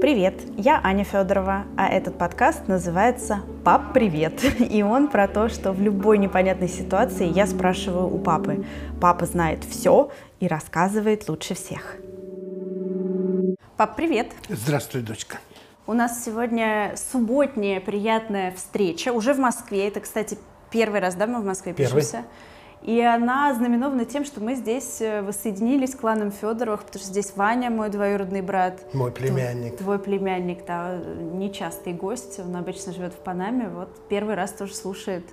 Привет, я Аня Федорова, а этот подкаст называется «Пап, привет!» И он про то, что в любой непонятной ситуации я спрашиваю у папы. Папа знает все и рассказывает лучше всех. Пап, привет! Здравствуй, дочка. У нас сегодня субботняя приятная встреча, уже в Москве. Это, кстати, первый раз, да, мы в Москве Первый. пишемся? И она знаменована тем, что мы здесь э, воссоединились с кланом Федоровых, потому что здесь Ваня, мой двоюродный брат. Мой племянник. Твой племянник, да, нечастый гость, он обычно живет в Панаме, вот первый раз тоже слушает,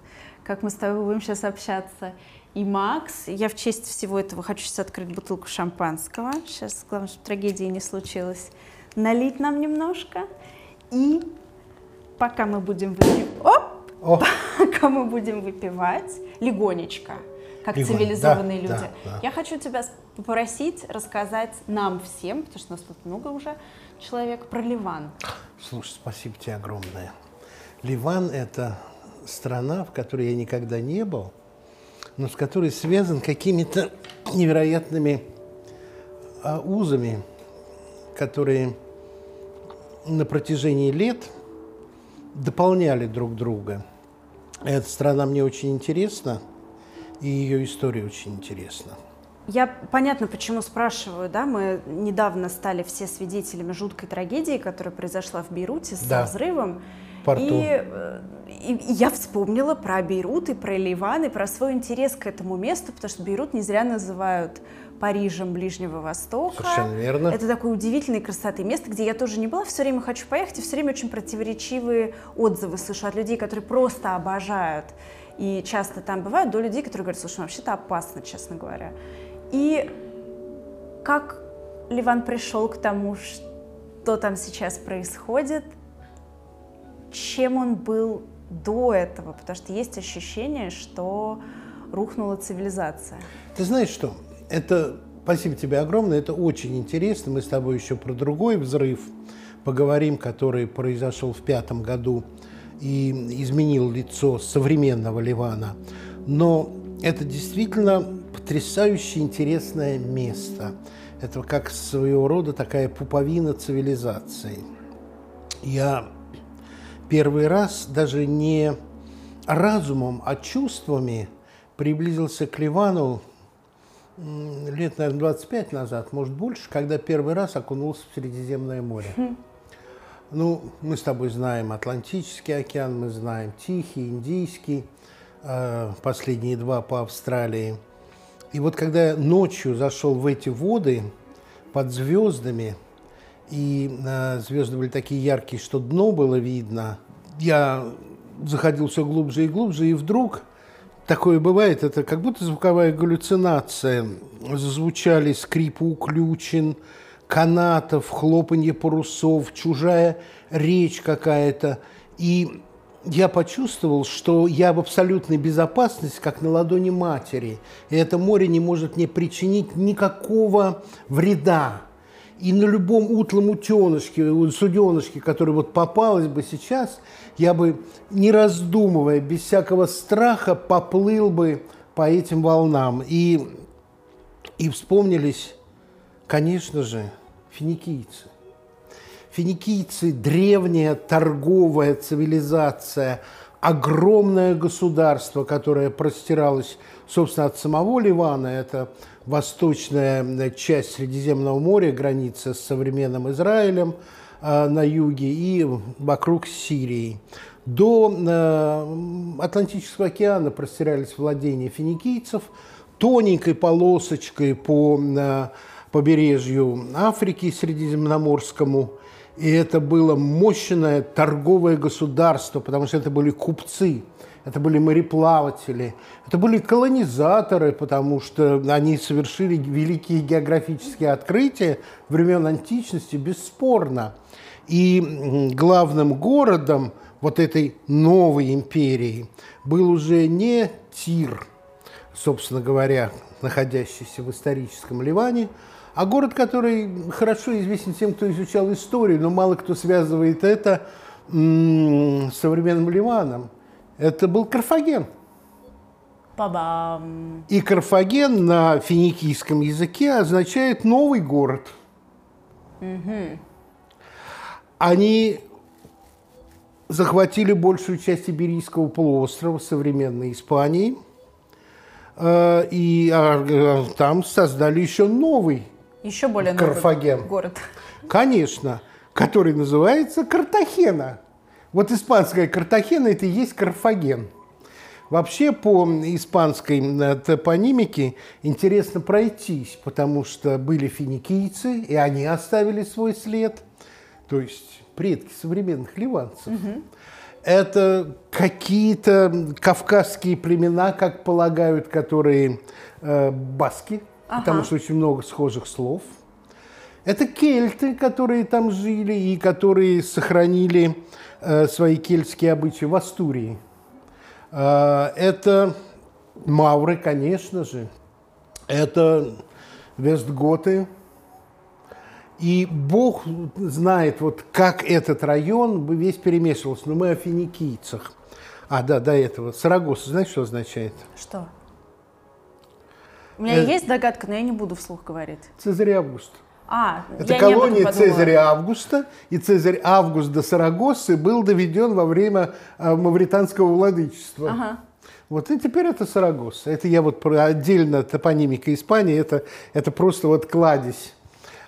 как мы с тобой будем сейчас общаться. И Макс, я в честь всего этого хочу сейчас открыть бутылку шампанского, сейчас главное, чтобы трагедии не случилось, налить нам немножко, и пока мы будем выпивать, оп, О, пока мы будем выпивать, легонечко, как Легонь- цивилизованные да, люди. да, да. Я хочу тебя попросить рассказать нам всем, потому что нас тут много уже человек, про Ливан. слушай, спасибо тебе огромное. Ливан – это страна, в которой я никогда не был, но с которой связан какими-то невероятными а, узами, которые на протяжении лет дополняли друг друга. Эта страна мне очень интересна, и ее история очень интересна. Я понятно, почему спрашиваю, да, мы недавно стали все свидетелями жуткой трагедии, которая произошла в Бейруте с Да. взрывом. Порту. И, э, и- и я вспомнила про Бейрут и про Ливан, и про свой интерес к этому месту, потому что Бейрут не зря называют Парижем Ближнего Востока. Совершенно верно. Это такой удивительной красоты место, где я тоже не была, все время хочу поехать, и все время очень противоречивые отзывы слышу от людей, которые просто обожают. И часто там бывают до людей, которые говорят, слушай, ну, вообще-то опасно, честно говоря. И как Ливан пришел к тому, что там сейчас происходит, чем он был до этого, потому что есть ощущение, что рухнула цивилизация. Ты знаешь что? Это спасибо тебе огромное, это очень интересно. Мы с тобой еще про другой взрыв поговорим, который произошел в пятом году и изменил лицо современного Ливана. Но это действительно потрясающе интересное место. Это как своего рода такая пуповина цивилизации. Я первый раз даже не разумом, а чувствами приблизился к Ливану лет, наверное, 25 назад, может больше, когда первый раз окунулся в Средиземное море. Ну, мы с тобой знаем Атлантический океан, мы знаем Тихий, Индийский, э, последние два по Австралии. И вот когда я ночью зашел в эти воды под звездами, и э, звезды были такие яркие, что дно было видно, я заходил все глубже и глубже, и вдруг такое бывает, это как будто звуковая галлюцинация. Зазвучали скрипы уключен, канатов, хлопанье парусов, чужая речь какая-то. И я почувствовал, что я в абсолютной безопасности, как на ладони матери. И это море не может мне причинить никакого вреда. И на любом утлом утенышке, суденышке, который вот попалось бы сейчас, я бы, не раздумывая, без всякого страха, поплыл бы по этим волнам. И, и вспомнились, конечно же, финикийцы. Финикийцы – древняя торговая цивилизация, огромное государство, которое простиралось, собственно, от самого Ливана. Это восточная часть Средиземного моря, граница с современным Израилем э, на юге и вокруг Сирии. До э, Атлантического океана простирались владения финикийцев, тоненькой полосочкой по э, побережью Африки Средиземноморскому. И это было мощное торговое государство, потому что это были купцы, это были мореплаватели, это были колонизаторы, потому что они совершили великие географические открытия времен античности, бесспорно. И главным городом вот этой новой империи был уже не Тир, собственно говоря, находящийся в историческом Ливане, а город, который хорошо известен тем, кто изучал историю, но мало кто связывает это с современным Ливаном. Это был Карфаген. Па-бам! И Карфаген на финикийском языке означает «новый город». Они захватили большую часть Иберийского полуострова современной Испании. Э, и а, там создали еще новый еще более Карфаген. новый город. Конечно, который называется Картахена. Вот испанская Картахена – это и есть Карфаген. Вообще по испанской э, топонимике интересно пройтись, потому что были финикийцы, и они оставили свой след, то есть предки современных ливанцев. Угу. Это какие-то кавказские племена, как полагают, которые э, баски, ага. потому что очень много схожих слов. Это кельты, которые там жили и которые сохранили э, свои кельтские обычаи в Астурии. Э, это мавры, конечно же. Это вестготы. И Бог знает, вот как этот район весь перемешивался. Но мы о финикийцах. А, да, до этого. Сарагоса, знаешь, что означает? Что? У меня э... есть догадка, но я не буду вслух говорить. Цезарь Август. А, Это колония Цезаря Августа, и Цезарь Август до Сарагосы был доведен во время э, мавританского владычества. Ага. Вот и теперь это Сарагоса. Это я вот про отдельно топонимика Испании, это, это просто вот кладезь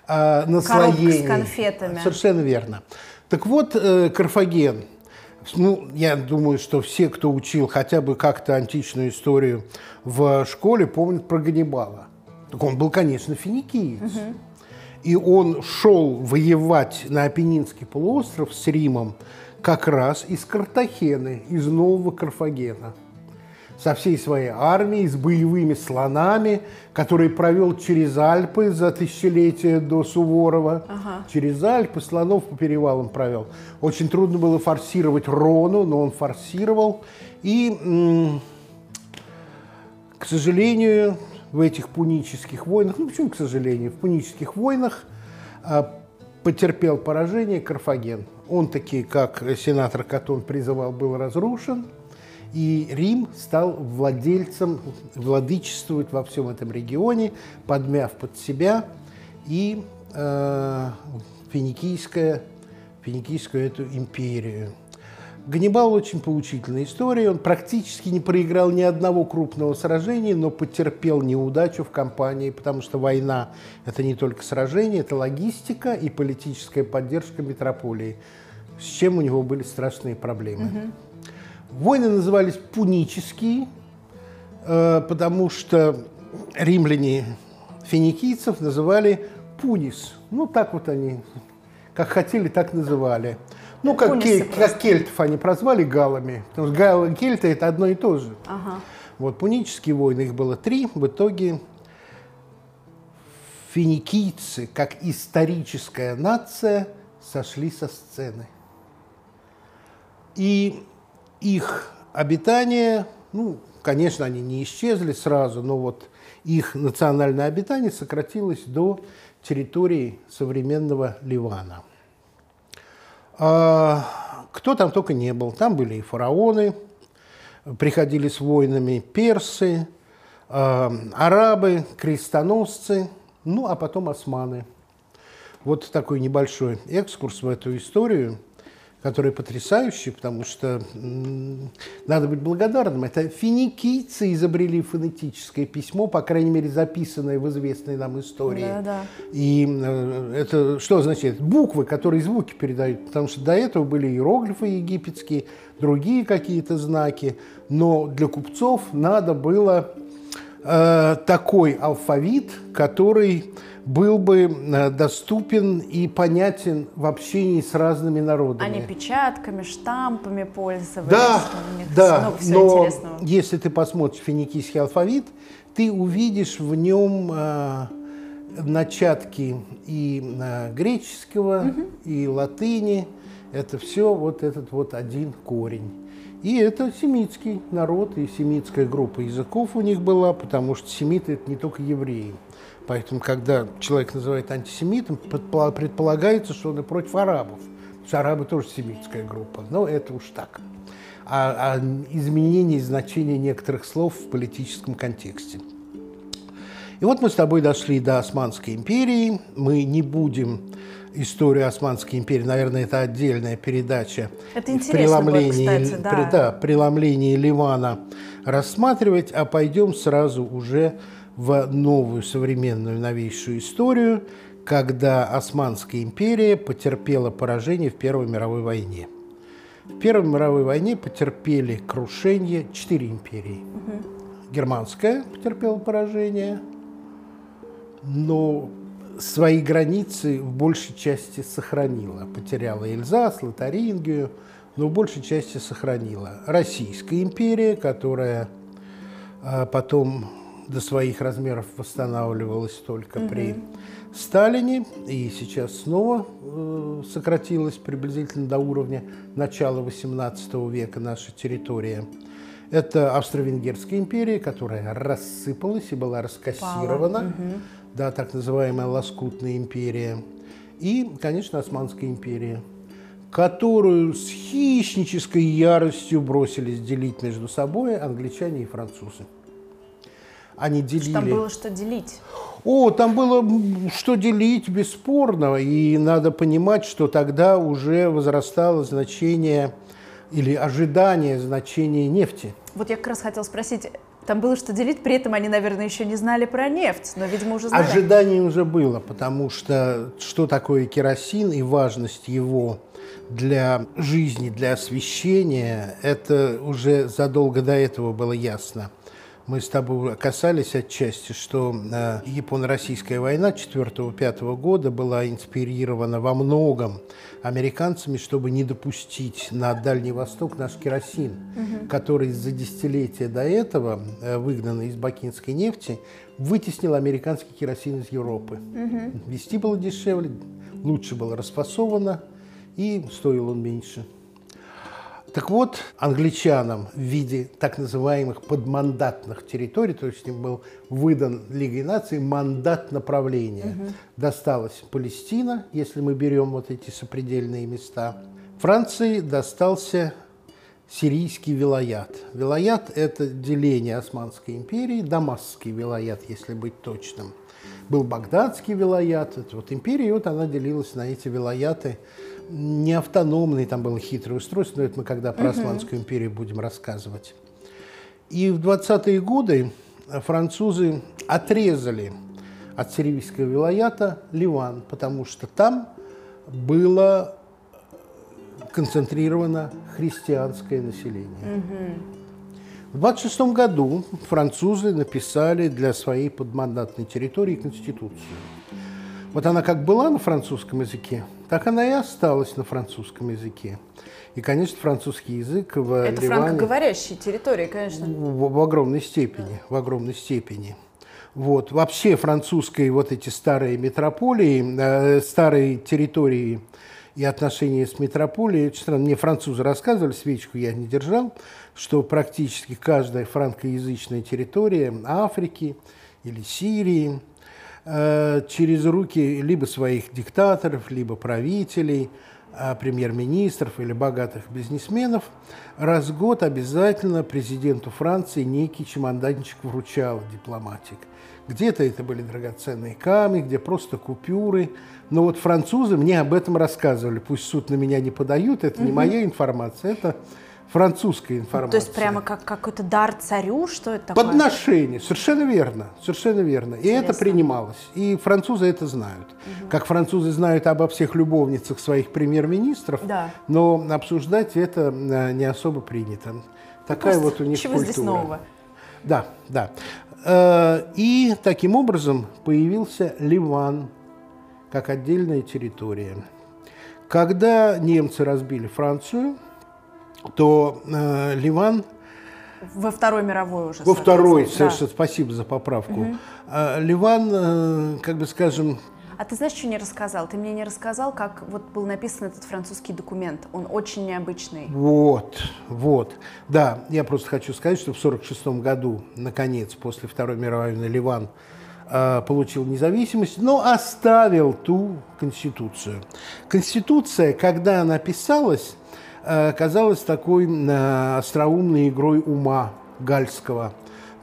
э, наслоений. с конфетами. Совершенно верно. Так вот, э, Карфаген. Ну, я думаю, что все, кто учил хотя бы как-то античную историю в школе, помнят про Ганнибала. Так он был, конечно, финикиец. Угу. И он шел воевать на Апеннинский полуостров с Римом как раз из Картахены, из Нового Карфагена со всей своей армией, с боевыми слонами, который провел через Альпы за тысячелетия до Суворова. Ага. Через Альпы слонов по перевалам провел. Очень трудно было форсировать Рону, но он форсировал. И, к сожалению, в этих пунических войнах, ну почему, к сожалению, в пунических войнах а, потерпел поражение Карфаген. Он таки, как сенатор Катон призывал, был разрушен – и Рим стал владельцем, владычествовать во всем этом регионе, подмяв под себя и э, финикийская, финикийскую эту империю. Ганнибал очень поучительная история. Он практически не проиграл ни одного крупного сражения, но потерпел неудачу в кампании, потому что война – это не только сражение, это логистика и политическая поддержка метрополии, с чем у него были страшные проблемы. Угу. Войны назывались пунические, э, потому что римляне финикийцев называли пунис. Ну, так вот они, как хотели, так называли. Ну, как, кель, как кельтов они прозвали галами. Потому что галы и кельты – это одно и то же. Ага. Вот пунические войны, их было три. В итоге финикийцы, как историческая нация, сошли со сцены. И их обитание, ну, конечно, они не исчезли сразу, но вот их национальное обитание сократилось до территории современного Ливана. А, кто там только не был. Там были и фараоны, приходили с войнами персы, а, арабы, крестоносцы, ну а потом османы. Вот такой небольшой экскурс в эту историю – который потрясающий, потому что надо быть благодарным. Это финикийцы изобрели фонетическое письмо, по крайней мере, записанное в известной нам истории. Да, да. И э, это что означает? Буквы, которые звуки передают, потому что до этого были иероглифы египетские, другие какие-то знаки, но для купцов надо было э, такой алфавит, который был бы э, доступен и понятен в общении с разными народами. Они печатками, штампами пользовались. Да, да. но если ты посмотришь финикийский алфавит, ты увидишь в нем э, начатки и э, греческого, угу. и латыни. Это все вот этот вот один корень. И это семитский народ, и семитская группа языков у них была, потому что семиты – это не только евреи. Поэтому, когда человек называет антисемитом, предполагается, что он и против арабов. Потому что арабы тоже семитская группа. Но это уж так. А, а изменение значения некоторых слов в политическом контексте. И вот мы с тобой дошли до Османской империи. Мы не будем историю Османской империи. Наверное, это отдельная передача. Это интересно будет, кстати, да. При, да, преломлении Ливана рассматривать, а пойдем сразу уже в новую современную новейшую историю, когда Османская империя потерпела поражение в Первой мировой войне. В Первой мировой войне потерпели крушение четыре империи. Угу. Германская потерпела поражение, но свои границы в большей части сохранила. Потеряла Эльзас, Лотарингию, но в большей части сохранила. Российская империя, которая а, потом до своих размеров восстанавливалась только угу. при Сталине, и сейчас снова э, сократилась приблизительно до уровня начала XVIII века наша территория. Это Австро-Венгерская империя, которая рассыпалась и была раскассирована. Угу да, так называемая Лоскутная империя, и, конечно, Османская империя, которую с хищнической яростью бросились делить между собой англичане и французы. Они делили... Там было что делить. О, там было что делить, бесспорно. И надо понимать, что тогда уже возрастало значение или ожидание значения нефти. Вот я как раз хотела спросить, там было что делить, при этом они, наверное, еще не знали про нефть, но, видимо, уже знали. Ожидание уже было, потому что что такое керосин и важность его для жизни, для освещения, это уже задолго до этого было ясно. Мы с тобой касались отчасти, что э, японо-российская война 4-5 года была инспирирована во многом американцами, чтобы не допустить на Дальний Восток наш керосин, угу. который за десятилетия до этого, э, выгнанный из бакинской нефти, вытеснил американский керосин из Европы. Угу. Вести было дешевле, лучше было расфасовано и стоил он меньше. Так вот, англичанам в виде так называемых подмандатных территорий, то есть им был выдан Лигой наций мандат направления, угу. досталась Палестина, если мы берем вот эти сопредельные места. Франции достался сирийский вилаят. Вилаят – это деление Османской империи, Дамасский вилаят, если быть точным. Был Багдадский вилаят, это вот империя, и вот она делилась на эти вилаяты – не автономный, там было хитрое устройство, но это мы когда про Османскую империю будем рассказывать. И в 20-е годы французы отрезали от сирийского вилаята Ливан, потому что там было концентрировано христианское население. В 26 году французы написали для своей подмандатной территории конституцию. Вот она как была на французском языке, так она и осталась на французском языке. И, конечно, французский язык в Это Ливане... франкоговорящие территории, конечно. В, в огромной степени, в огромной степени. Вот. Вообще французские вот эти старые метрополии, э, старые территории и отношения с метрополией, очень странно, мне французы рассказывали, свечку я не держал, что практически каждая франкоязычная территория Африки или Сирии через руки либо своих диктаторов, либо правителей, э, премьер-министров или богатых бизнесменов, раз в год обязательно президенту Франции некий чемоданчик вручал дипломатик. Где-то это были драгоценные камни, где просто купюры. Но вот французы мне об этом рассказывали. Пусть суд на меня не подают, это угу. не моя информация, это французская информация. То есть прямо как какой-то дар царю, что это такое? Подношение, совершенно верно, совершенно верно. И это принималось. И французы это знают. Угу. Как французы знают обо всех любовницах своих премьер-министров, да. но обсуждать это э, не особо принято. Такая Просто вот у них чего культура. здесь нового? Да, да. Э, и таким образом появился Ливан как отдельная территория. Когда немцы разбили Францию, то э, Ливан во Второй мировой уже. Во Второй, да. совершенно спасибо за поправку. Угу. Э, Ливан, э, как бы скажем... А ты знаешь, что не рассказал? Ты мне не рассказал, как вот был написан этот французский документ. Он очень необычный. Вот, вот. Да, я просто хочу сказать, что в 1946 году, наконец, после Второй мировой войны, Ливан э, получил независимость, но оставил ту конституцию. Конституция, когда она писалась, Э, казалось такой э, остроумной игрой ума Гальского,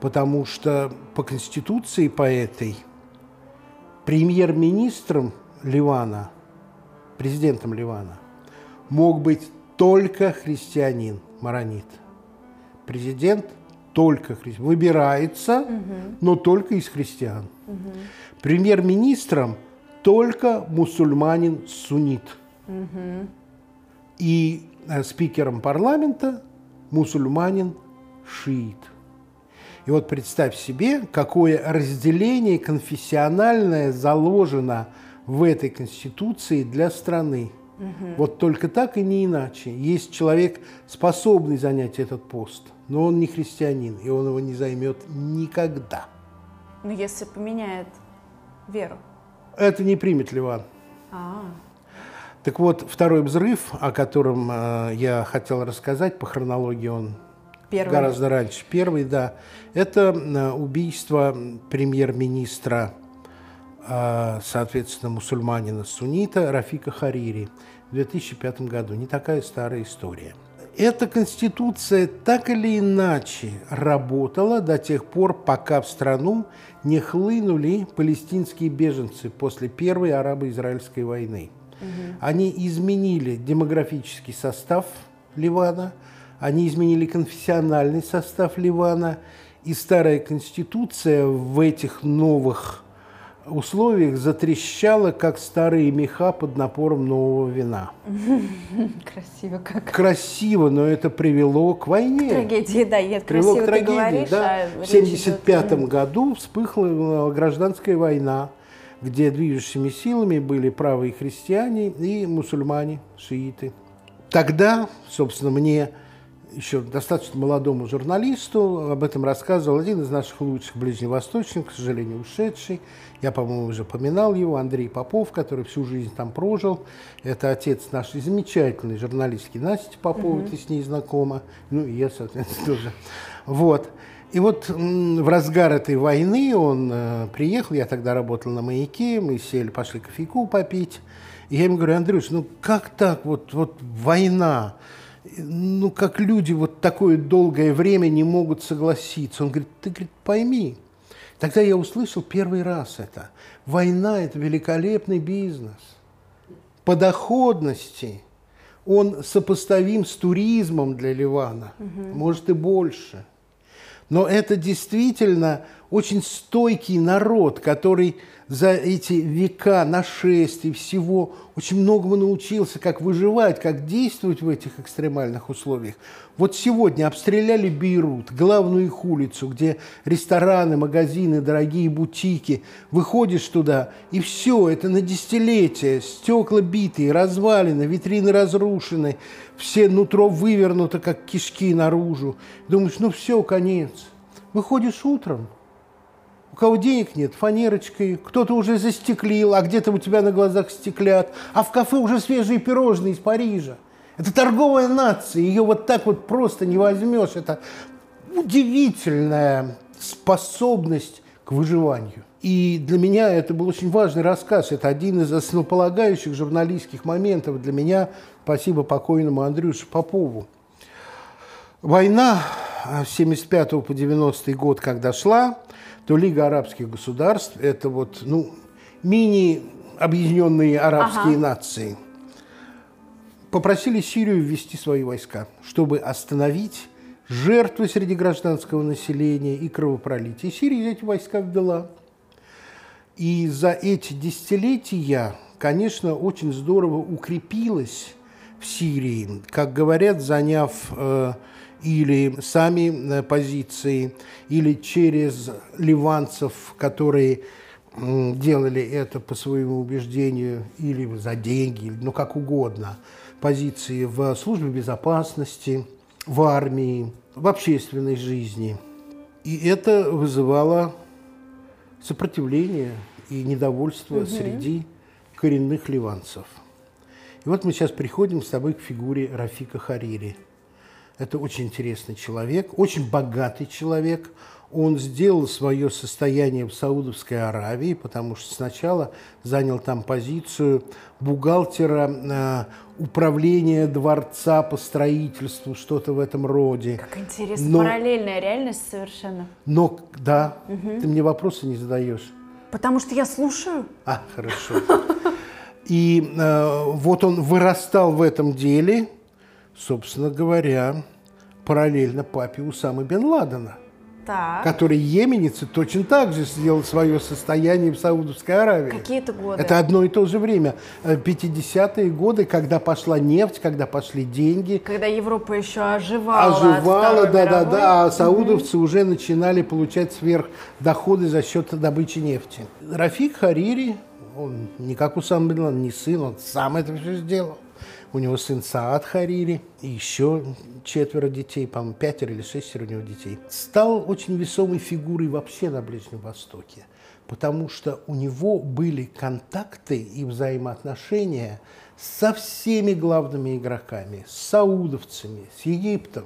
потому что по Конституции, по этой, премьер-министром Ливана президентом Ливана, мог быть только христианин, маронит. Президент только христиан. Выбирается, угу. но только из христиан. Угу. Премьер-министром только мусульманин-суннит. Угу. И спикером парламента мусульманин-шиит. И вот представь себе, какое разделение конфессиональное заложено в этой конституции для страны. Угу. Вот только так и не иначе. Есть человек, способный занять этот пост, но он не христианин, и он его не займет никогда. Но если поменяет веру? Это не примет Ливан. А-а-а. Так вот, второй взрыв, о котором э, я хотел рассказать, по хронологии он Первый. гораздо раньше. Первый, да. Это э, убийство премьер-министра, э, соответственно, мусульманина-суннита Рафика Харири в 2005 году. Не такая старая история. Эта конституция так или иначе работала до тех пор, пока в страну не хлынули палестинские беженцы после Первой арабо-израильской войны. Угу. Они изменили демографический состав Ливана, они изменили конфессиональный состав Ливана, и старая конституция в этих новых условиях затрещала, как старые меха под напором нового вина. Красиво как. Красиво, но это привело к войне. К трагедии, да, я привело к трагедии, говоришь, да. А в 1975 идет... году вспыхнула гражданская война где движущими силами были правые христиане и мусульмане, шииты. Тогда, собственно, мне еще достаточно молодому журналисту об этом рассказывал один из наших лучших ближневосточников, к сожалению, ушедший. Я, по-моему, уже поминал его, Андрей Попов, который всю жизнь там прожил. Это отец нашей замечательной журналистки Насти Поповой, угу. ты с ней знакома. Ну, и я, соответственно, тоже. Вот. И вот в разгар этой войны он э, приехал, я тогда работал на маяке, мы сели, пошли кофейку попить. И я ему говорю, Андрюш, ну как так, вот, вот война, ну как люди вот такое долгое время не могут согласиться. Он говорит, ты говорит, пойми, тогда я услышал первый раз это. Война – это великолепный бизнес. По доходности он сопоставим с туризмом для Ливана, угу. может и больше – но это действительно очень стойкий народ, который за эти века нашествий всего очень многому научился, как выживать, как действовать в этих экстремальных условиях. Вот сегодня обстреляли Бейрут, главную их улицу, где рестораны, магазины, дорогие бутики. Выходишь туда, и все, это на десятилетия. Стекла битые, развалины, витрины разрушены, все нутро вывернуто, как кишки наружу. Думаешь, ну все, конец. Выходишь утром, у кого денег нет, фанерочкой, кто-то уже застеклил, а где-то у тебя на глазах стеклят, а в кафе уже свежие пирожные из Парижа. Это торговая нация, ее вот так вот просто не возьмешь. Это удивительная способность к выживанию. И для меня это был очень важный рассказ. Это один из основополагающих журналистских моментов для меня. Спасибо покойному Андрюше Попову. Война с 75 по 90 год, когда шла, то Лига арабских государств – это вот, ну, мини-объединенные арабские ага. нации – попросили Сирию ввести свои войска, чтобы остановить жертвы среди гражданского населения и кровопролитие. Сирия эти войска ввела. И за эти десятилетия, конечно, очень здорово укрепилась в Сирии, как говорят, заняв э, или сами э, позиции, или через ливанцев, которые делали это по своему убеждению, или за деньги, ну как угодно, позиции в службе безопасности, в армии, в общественной жизни. И это вызывало сопротивление и недовольство угу. среди коренных ливанцев. И вот мы сейчас приходим с тобой к фигуре Рафика Харири – это очень интересный человек, очень богатый человек. Он сделал свое состояние в Саудовской Аравии, потому что сначала занял там позицию бухгалтера э, управления дворца по строительству, что-то в этом роде. Как интересно, но, параллельная реальность совершенно. Но, да, угу. ты мне вопросы не задаешь. Потому что я слушаю. А, хорошо. И э, вот он вырастал в этом деле, собственно говоря, параллельно папе Усамы бен Ладена, Так. который йеменец и точно так же сделал свое состояние в Саудовской Аравии. Какие это годы? Это одно и то же время. Э, 50-е годы, когда пошла нефть, когда пошли деньги, Когда Европа еще оживала. оживала, Второй да, да, мировой. да, а саудовцы уже начинали получать сверхдоходы за счет добычи нефти. Рафик Харири, он не как Усам бен Ладен, не сын, он сам это все сделал. У него сын Саад Харири и еще четверо детей, по-моему, пятеро или шестеро у него детей. Стал очень весомой фигурой вообще на Ближнем Востоке, потому что у него были контакты и взаимоотношения со всеми главными игроками, с саудовцами, с Египтом,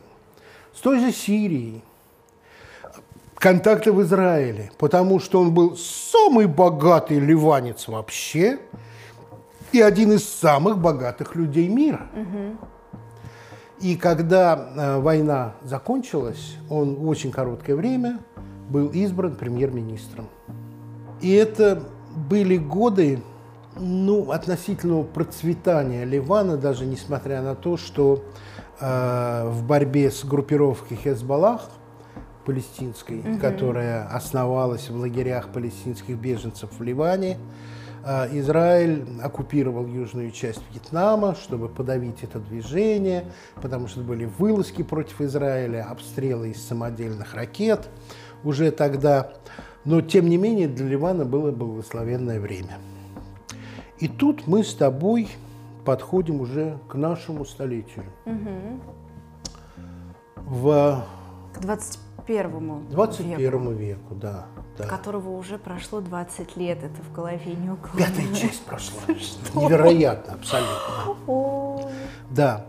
с той же Сирией, контакты в Израиле, потому что он был самый богатый ливанец вообще и один из самых богатых людей мира. И когда э, война закончилась, он в очень короткое время был избран премьер-министром. И это были годы ну, относительного процветания Ливана, даже несмотря на то, что э, в борьбе с группировкой Хезбаллах палестинской, которая основалась в лагерях палестинских беженцев в Ливане, Израиль оккупировал южную часть Вьетнама, чтобы подавить это движение, потому что были вылазки против Израиля, обстрелы из самодельных ракет уже тогда. Но, тем не менее, для Ливана было благословенное время. И тут мы с тобой подходим уже к нашему столетию. В К 21 21 веку, веку, да. да. которого уже прошло 20 лет. Это в голове не Пятая часть прошла. Невероятно, абсолютно. О, Да.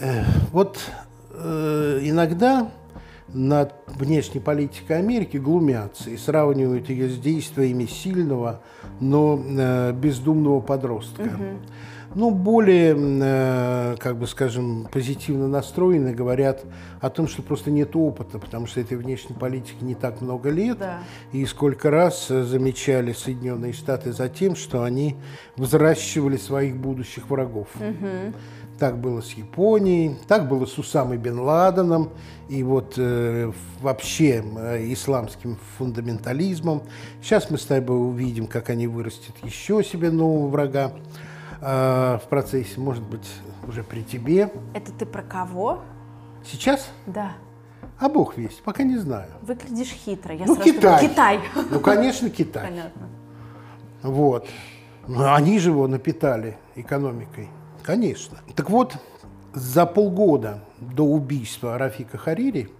Э, Вот э, иногда над внешней политикой Америки глумятся и сравнивают ее с действиями сильного, но э, бездумного подростка. Ну, более, э, как бы скажем, позитивно настроены, говорят о том, что просто нет опыта, потому что этой внешней политики не так много лет. Да. И сколько раз э, замечали Соединенные Штаты за тем, что они взращивали своих будущих врагов. Так было с Японией, так было с Усамой бен Ладеном и вот э, вообще э, исламским фундаментализмом. Сейчас мы с тобой увидим, как они вырастят еще себе нового врага э, в процессе, может быть, уже при тебе. Это ты про кого? Сейчас? Да. А бог весть, пока не знаю. Выглядишь хитро. Я Ну, сразу Китай. думаю, Китай. Ну, конечно, Китай. Понятно. Вот. Ну, они же его напитали экономикой. Конечно. Так вот, за полгода до убийства Рафика Харири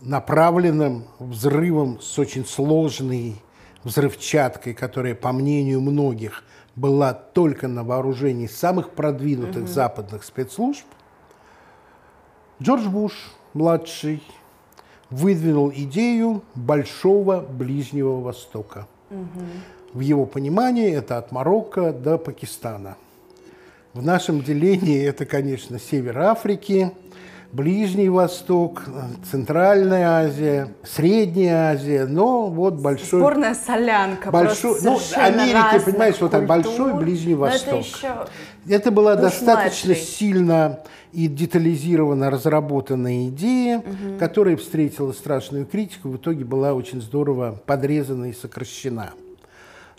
направленным взрывом с очень сложной взрывчаткой, которая, по мнению многих, была только на вооружении самых продвинутых западных спецслужб, Джордж Буш, младший, выдвинул идею Большого Ближнего Востока. В его понимании это от Марокко до Пакистана. В нашем делении это, конечно, север Африки, Ближний Восток, Центральная Азия, Средняя Азия, но вот большой... Сборная солянка. Большой, ну, Америка, понимаешь, вот культур. большой Ближний Восток. Это еще Это была достаточно младший. сильно и детализированно разработанная идея, которая встретила страшную критику, в итоге была очень здорово подрезана и сокращена.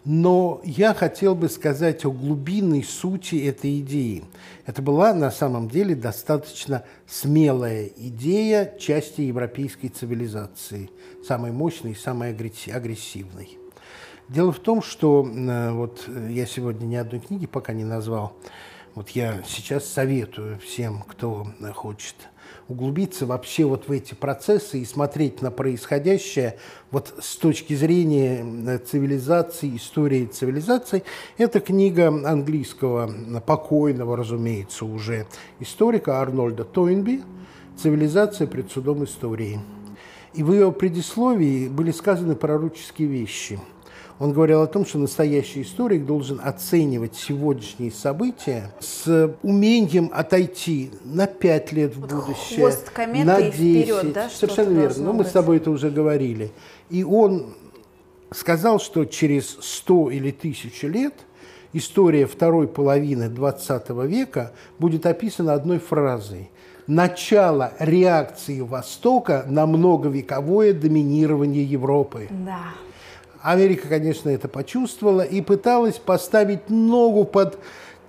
Но я хотел бы сказать о глубинной сути этой идеи. Это была на самом деле достаточно смелая идея части европейской цивилизации, самой мощной и самой агресси- агрессивной. Дело в том, что э, вот э, я сегодня ни одной книги пока не назвал. Вот я сейчас советую всем, кто э, хочет углубиться вообще вот в эти процессы и смотреть на происходящее вот с точки зрения э, цивилизации, истории цивилизации. Это книга английского э, покойного, разумеется, уже историка Арнольда Тойнби «Цивилизация пред судом истории». И в ее предисловии были сказаны пророческие вещи. Он говорил о том, что настоящий историк должен оценивать сегодняшние события с умением отойти на пять лет в будущее, хвост кометы на и 10. вперед, да, Совершенно верно. Ну, мы с тобой это уже говорили. И он сказал, что через 100 или 1000 лет история второй половины 20 века будет описана одной фразой начало реакции Востока на многовековое доминирование Европы. Да. Америка, конечно, это почувствовала и пыталась поставить ногу под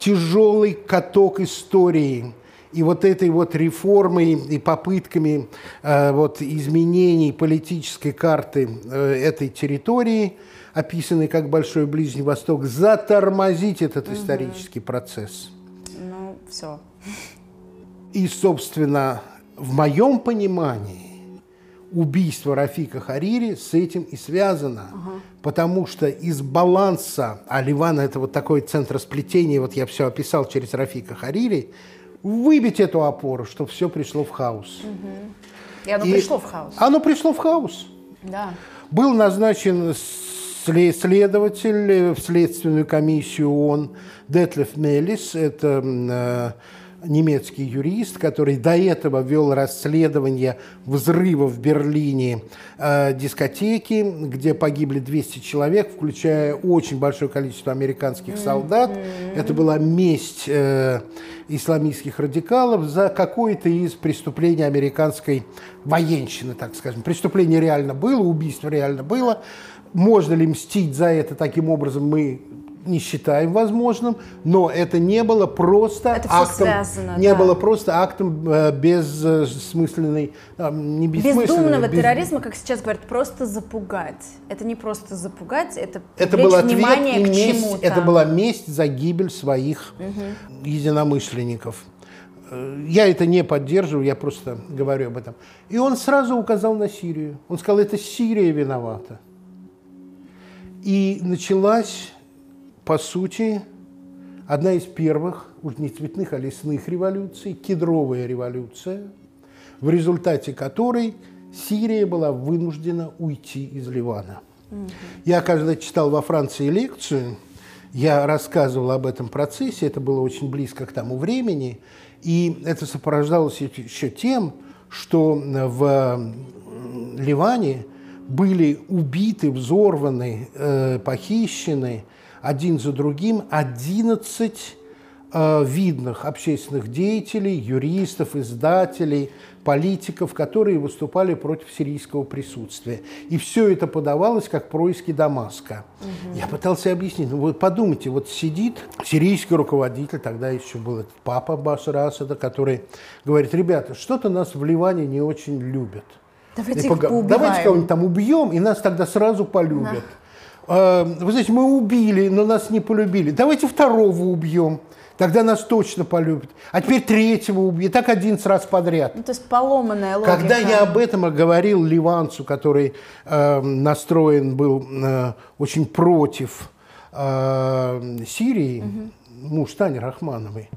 тяжелый каток истории. И вот этой вот реформой и попытками э, вот, изменений политической карты э, этой территории, описанной как Большой Ближний Восток, затормозить этот угу. исторический процесс. Ну, все. И, собственно, в моем понимании убийство Рафика Харири с этим и связано. Ага. Потому что из баланса, а Ливан это вот такой центр сплетения, вот я все описал через Рафика Харири, выбить эту опору, чтобы все пришло в хаос. Угу. И оно и пришло в хаос. Оно пришло в хаос. Да. Был назначен следователь в следственную комиссию ООН Детлев Мелис, это э, немецкий юрист, который до этого вел расследование взрыва в Берлине э, дискотеки, где погибли 200 человек, включая очень большое количество американских солдат. Mm-hmm. Это была месть э, исламистских радикалов за какое-то из преступлений американской военщины, так скажем. Преступление реально было, убийство реально было. Можно ли мстить за это таким образом, мы не считаем возможным, но это не было просто это актом, связано, не да. было просто актом э, бессмысленной, э, не бездумного без... терроризма, как сейчас говорят, просто запугать. Это не просто запугать, это это был ответ внимание и к месть, чему-то. Это была месть за гибель своих угу. единомышленников. Э, я это не поддерживаю, я просто говорю об этом. И он сразу указал на Сирию. Он сказал, это Сирия виновата. И началась по сути, одна из первых, уж не цветных, а лесных революций, кедровая революция, в результате которой Сирия была вынуждена уйти из Ливана. Угу. Я, когда читал во Франции лекцию, я рассказывал об этом процессе, это было очень близко к тому времени, и это сопровождалось еще тем, что в Ливане были убиты, взорваны, э, похищены один за другим 11 э, видных общественных деятелей, юристов, издателей, политиков, которые выступали против сирийского присутствия. И все это подавалось как происки Дамаска. Угу. Я пытался объяснить, ну вот подумайте, вот сидит сирийский руководитель, тогда еще был этот папа Башара Асада, который говорит, ребята, что-то нас в Ливане не очень любят. Давайте, пог... Давайте кого-нибудь там убьем, и нас тогда сразу полюбят. Да. Э, вы знаете, мы убили, но нас не полюбили. Давайте второго убьем. Тогда нас точно полюбят. А теперь третьего убьем. Так один раз подряд. Ну, то есть поломанная логика. Когда я об этом говорил ливанцу, который э, настроен был э, очень против э, Сирии, угу. муж Тани Рахмановой,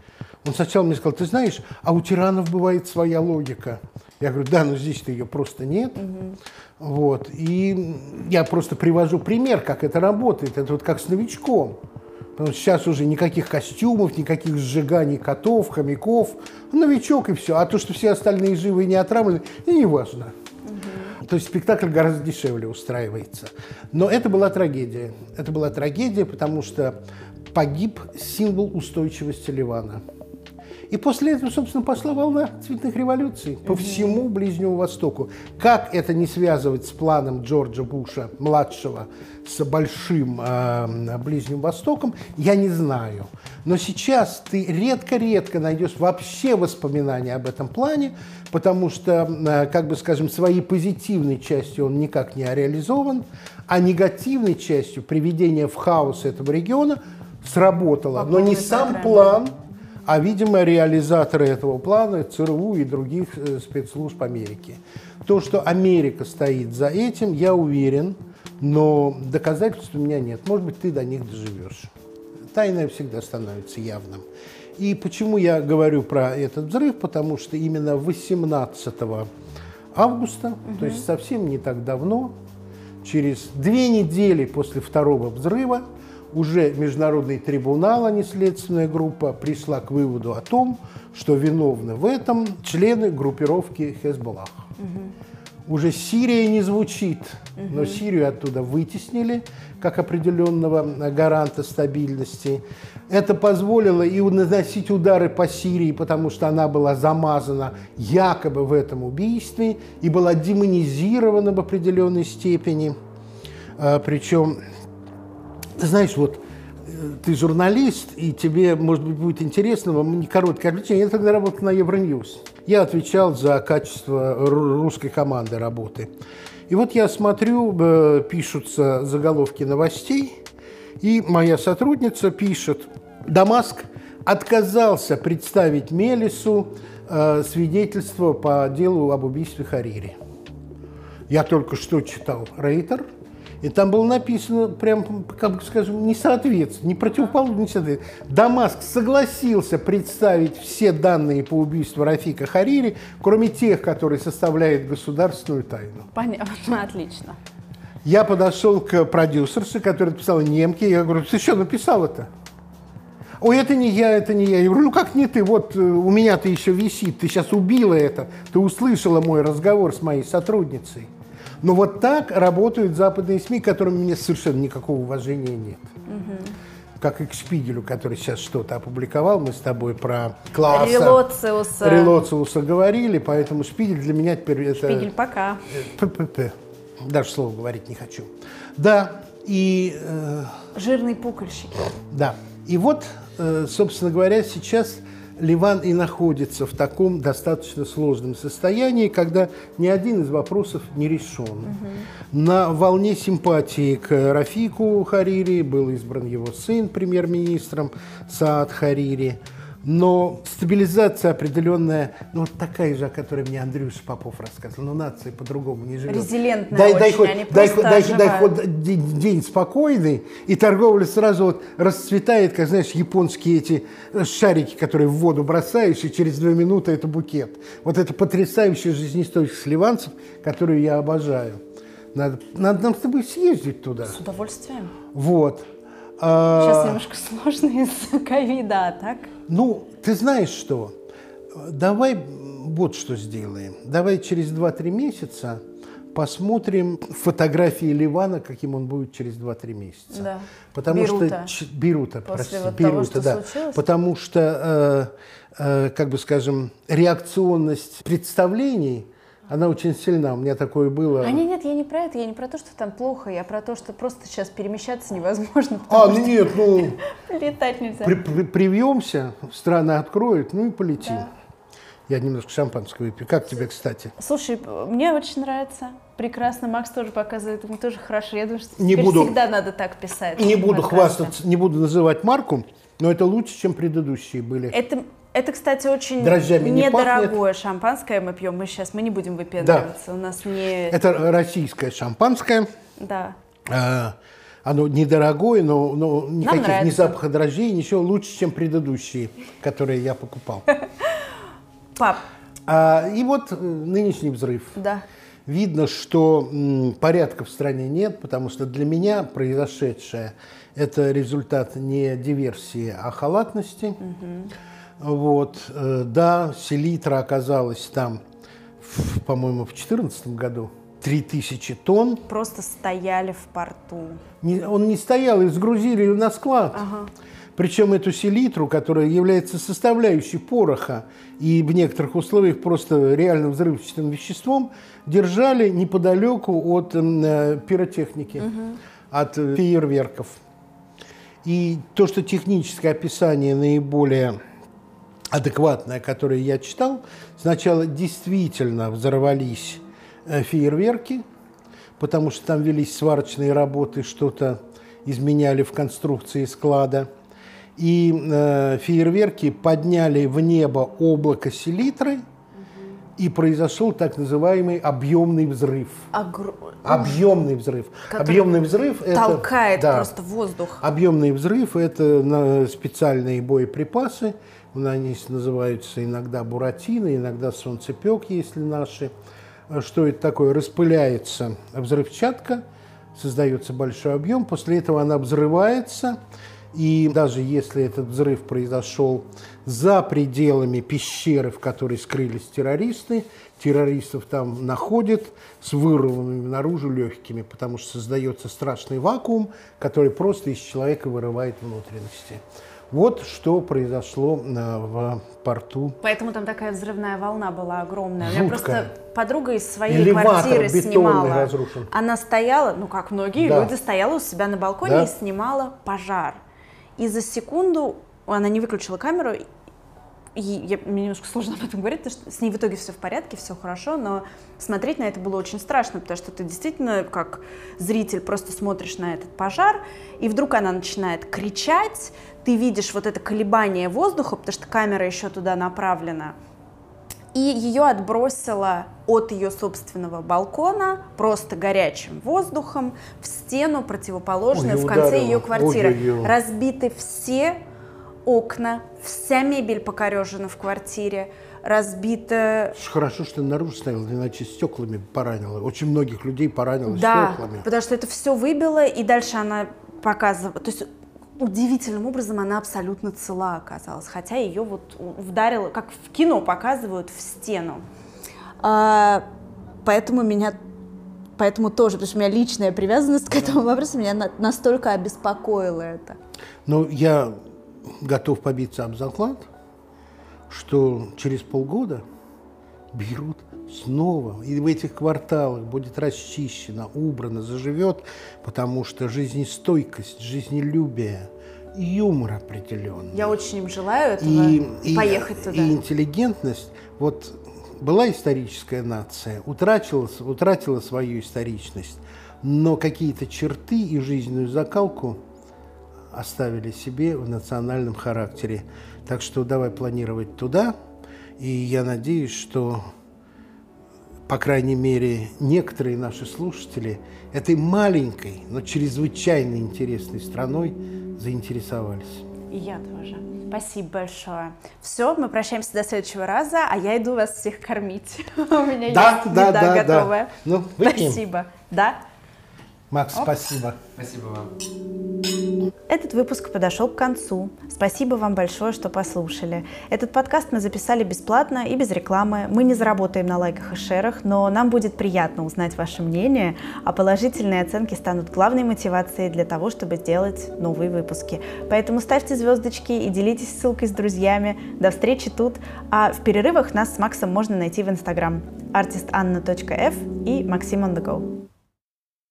он сначала мне сказал, ты знаешь, а у тиранов бывает своя логика. Я говорю, да, но здесь-то ее просто нет. Угу. Вот. И я просто привожу пример, как это работает. Это вот как с новичком. Потому что сейчас уже никаких костюмов, никаких сжиганий котов, хомяков. Новичок и все. А то, что все остальные живые не отравлены, и не важно. Угу. То есть спектакль гораздо дешевле устраивается. Но это была трагедия. Это была трагедия, потому что погиб символ устойчивости Ливана. И после этого, собственно, пошла волна цветных революций по всему Ближнему Востоку. Как это не связывать с планом Джорджа Буша, младшего, с большим э, Ближним Востоком, я не знаю. Но сейчас ты редко-редко найдешь вообще воспоминания об этом плане, потому что, э, как бы скажем, своей позитивной частью он никак не реализован, а негативной частью приведение в хаос этого региона сработало. Но не сам план, а, видимо, реализаторы этого плана ЦРУ и других э, спецслужб Америки. То, что Америка стоит за этим, я уверен, но доказательств у меня нет. Может быть, ты до них доживешь. Тайное всегда становится явным. И почему я говорю про этот взрыв? Потому что именно 18 августа, угу. то есть совсем не так давно, через две недели после второго взрыва, уже Международный трибунал, а не следственная группа, пришла к выводу о том, что виновны в этом члены группировки Хезболлах. Угу. уже Сирия не звучит, но Сирию оттуда вытеснили как определенного гаранта стабильности. Это позволило и наносить удары по Сирии, потому что она была замазана якобы в этом убийстве и была демонизирована в определенной степени. А, Причем, знаешь, вот э, ты журналист, и тебе, может быть, будет интересно, вам не короткое отвлечение. Я тогда работал на Евроньюз. Я отвечал за качество ру- русской команды работы. И вот я смотрю, э, пишутся заголовки новостей, и моя сотрудница пишет, Дамаск отказался представить Мелису э, свидетельство по делу об убийстве Харири. Я только что читал Рейтер, и там было написано прям, как бы скажем, несоответствие, не противоположное несоответствие. Дамаск согласился представить все данные по убийству Рафика Харири, кроме тех, которые составляют государственную тайну. Понятно, отлично. Я подошел к продюсерше, которая написала немки. Я говорю, ты что написал это? Ой, это не я, это не я. Я говорю, ну как не ты? Вот э, у меня-то еще висит. Ты сейчас убила это. Ты услышала мой разговор с моей сотрудницей. Но вот так работают западные СМИ, к которым у меня совершенно никакого уважения нет. Как и к Шпигелю, который сейчас что-то опубликовал. Мы с тобой про Клауса Релоциуса. Релоциуса говорили, поэтому Шпигель для меня теперь это... Шпигель, пока. ППП. Даже слово говорить не хочу. Да, и э, Жирные пукольщики. да. И вот, э, собственно говоря, сейчас Ливан и находится в таком достаточно сложном состоянии, когда ни один из вопросов не решен. На волне симпатии к Рафику Харири был избран его сын премьер-министром Саад Харири. Но стабилизация определенная, ну вот такая же, о которой мне Андрюша Попов рассказывал, но нация по-другому не живет. Резилентная дай, дай очень, хоть, они дай, дай, дай оживают. хоть день, день спокойный, и торговля сразу вот расцветает, как, знаешь, японские эти э, шарики, которые в воду бросаешь, и через две минуты это букет. Вот это потрясающая жизнестоимость ливанцев, которую я обожаю. Надо, надо нам с тобой съездить туда. С удовольствием. Вот. А, Сейчас немножко сложно из-за ковида, а так? Ну, ты знаешь что? Давай вот что сделаем. Давай через 2-3 месяца посмотрим фотографии Ливана, каким он будет через 2-3 месяца. Да. Потому Бейрута. что Бейрута, После прости, вот того, Бейрута, что да. случилось? Потому что, э, э, как бы скажем, реакционность представлений, она очень сильна. У меня такое было. А нет, нет, я не про это, я не про то, что там плохо, я про то, что просто сейчас перемещаться невозможно, А, ну нет, ну летать нельзя. при- при- привьемся, страны откроют, ну и полетим. Я немножко шампанского выпью. Как тебе, кстати? Слушай, мне очень нравится. Прекрасно. Макс тоже показывает, ему тоже хорошо. Я думаю, что Не буду- всегда надо так писать. Не буду на хвастаться, не буду называть марку, но это лучше, чем предыдущие были. Это, это, кстати, очень Дрожжами не недорогое шампанское мы пьем. Мы сейчас мы не будем выпендриваться. У нас не... Это российское шампанское. Да. А, Оно недорогое, но, но никаких ни запаха дрожжей, ничего лучше, чем предыдущие, которые я покупал. Пап, А, и вот э, нынешний взрыв. да. Видно, что м, порядка в стране нет, потому что для меня произошедшее это результат не диверсии, а халатности. Вот, э, да, селитра оказалась там, по-моему, в 2014 году. 3000 тонн. Просто стояли в порту. Не- он не стоял, и сгрузили на склад. Ага. Причем эту селитру, которая является составляющей пороха и в некоторых условиях просто реально взрывчатым веществом, держали неподалеку от э, пиротехники, от э, фейерверков. И то, что техническое описание наиболее адекватное, которое я читал, сначала действительно взорвались э, фейерверки, потому что там велись сварочные работы, что-то изменяли в конструкции склада. И э, фейерверки подняли в небо облако селитры, и произошел так называемый объемный взрыв. Огр- Объемный взрыв. Который Объемный взрыв это Толкает да, просто воздух. Объемный взрыв – это специальные боеприпасы. Они называются иногда буратино, иногда солнцепек, если наши. Что это такое? Распыляется взрывчатка, создается большой объем, после этого она взрывается, И даже если этот взрыв произошел за пределами пещеры, в которой скрылись террористы, террористов там находят с вырванными наружу легкими, потому что создается страшный вакуум, который просто из человека вырывает внутренности. Вот что произошло э, в порту. Поэтому там такая взрывная волна была огромная. Жуткая. У меня просто подруга из своей Элеватор квартиры снимала. разрушен. Она стояла, ну как многие да. люди, стояла у себя на балконе да. и снимала пожар. И за секунду она не выключила камеру, и я, мне немножко сложно об этом говорить, потому что с ней в итоге все в порядке, все хорошо, но смотреть на это было очень страшно, потому что ты действительно, как зритель, просто смотришь на этот пожар, и вдруг она начинает кричать, ты видишь вот это колебание воздуха, потому что камера еще туда направлена, и ее отбросило от ее собственного балкона просто горячим воздухом в стену противоположную Ой, в конце ударило. ее квартиры. Ой-ой-ой. Разбиты все окна, вся мебель покорежена в квартире, разбита... Хорошо, что ты наружу ставил, иначе стеклами поранила. Очень многих людей поранило да, стеклами. потому что это все выбило, и дальше она показывала... То есть удивительным образом она абсолютно цела оказалась, хотя ее вот вдарило, как в кино показывают, в стену. А, поэтому меня поэтому тоже, потому что у меня личная привязанность к этому вопросу, меня на, настолько обеспокоило это. Ну, я готов побиться об заклад, что через полгода берут снова, и в этих кварталах будет расчищено, убрано, заживет, потому что жизнестойкость, жизнелюбие, юмор определенный. Я очень им желаю этого, и, поехать и, туда. И интеллигентность, вот была историческая нация, утратила, утратила свою историчность, но какие-то черты и жизненную закалку – оставили себе в национальном характере. Так что давай планировать туда. И я надеюсь, что, по крайней мере, некоторые наши слушатели этой маленькой, но чрезвычайно интересной страной заинтересовались. И я тоже. Спасибо большое. Все, мы прощаемся до следующего раза, а я иду вас всех кормить. У меня да, есть да, еда да, готовая. Да. Ну, Спасибо. Да? Макс, Оп. спасибо. Спасибо вам. Этот выпуск подошел к концу. Спасибо вам большое, что послушали. Этот подкаст мы записали бесплатно и без рекламы. Мы не заработаем на лайках и шерах, но нам будет приятно узнать ваше мнение, а положительные оценки станут главной мотивацией для того, чтобы сделать новые выпуски. Поэтому ставьте звездочки и делитесь ссылкой с друзьями. До встречи тут. А в перерывах нас с Максом можно найти в Инстаграм artistanna.f и Maxim on the go.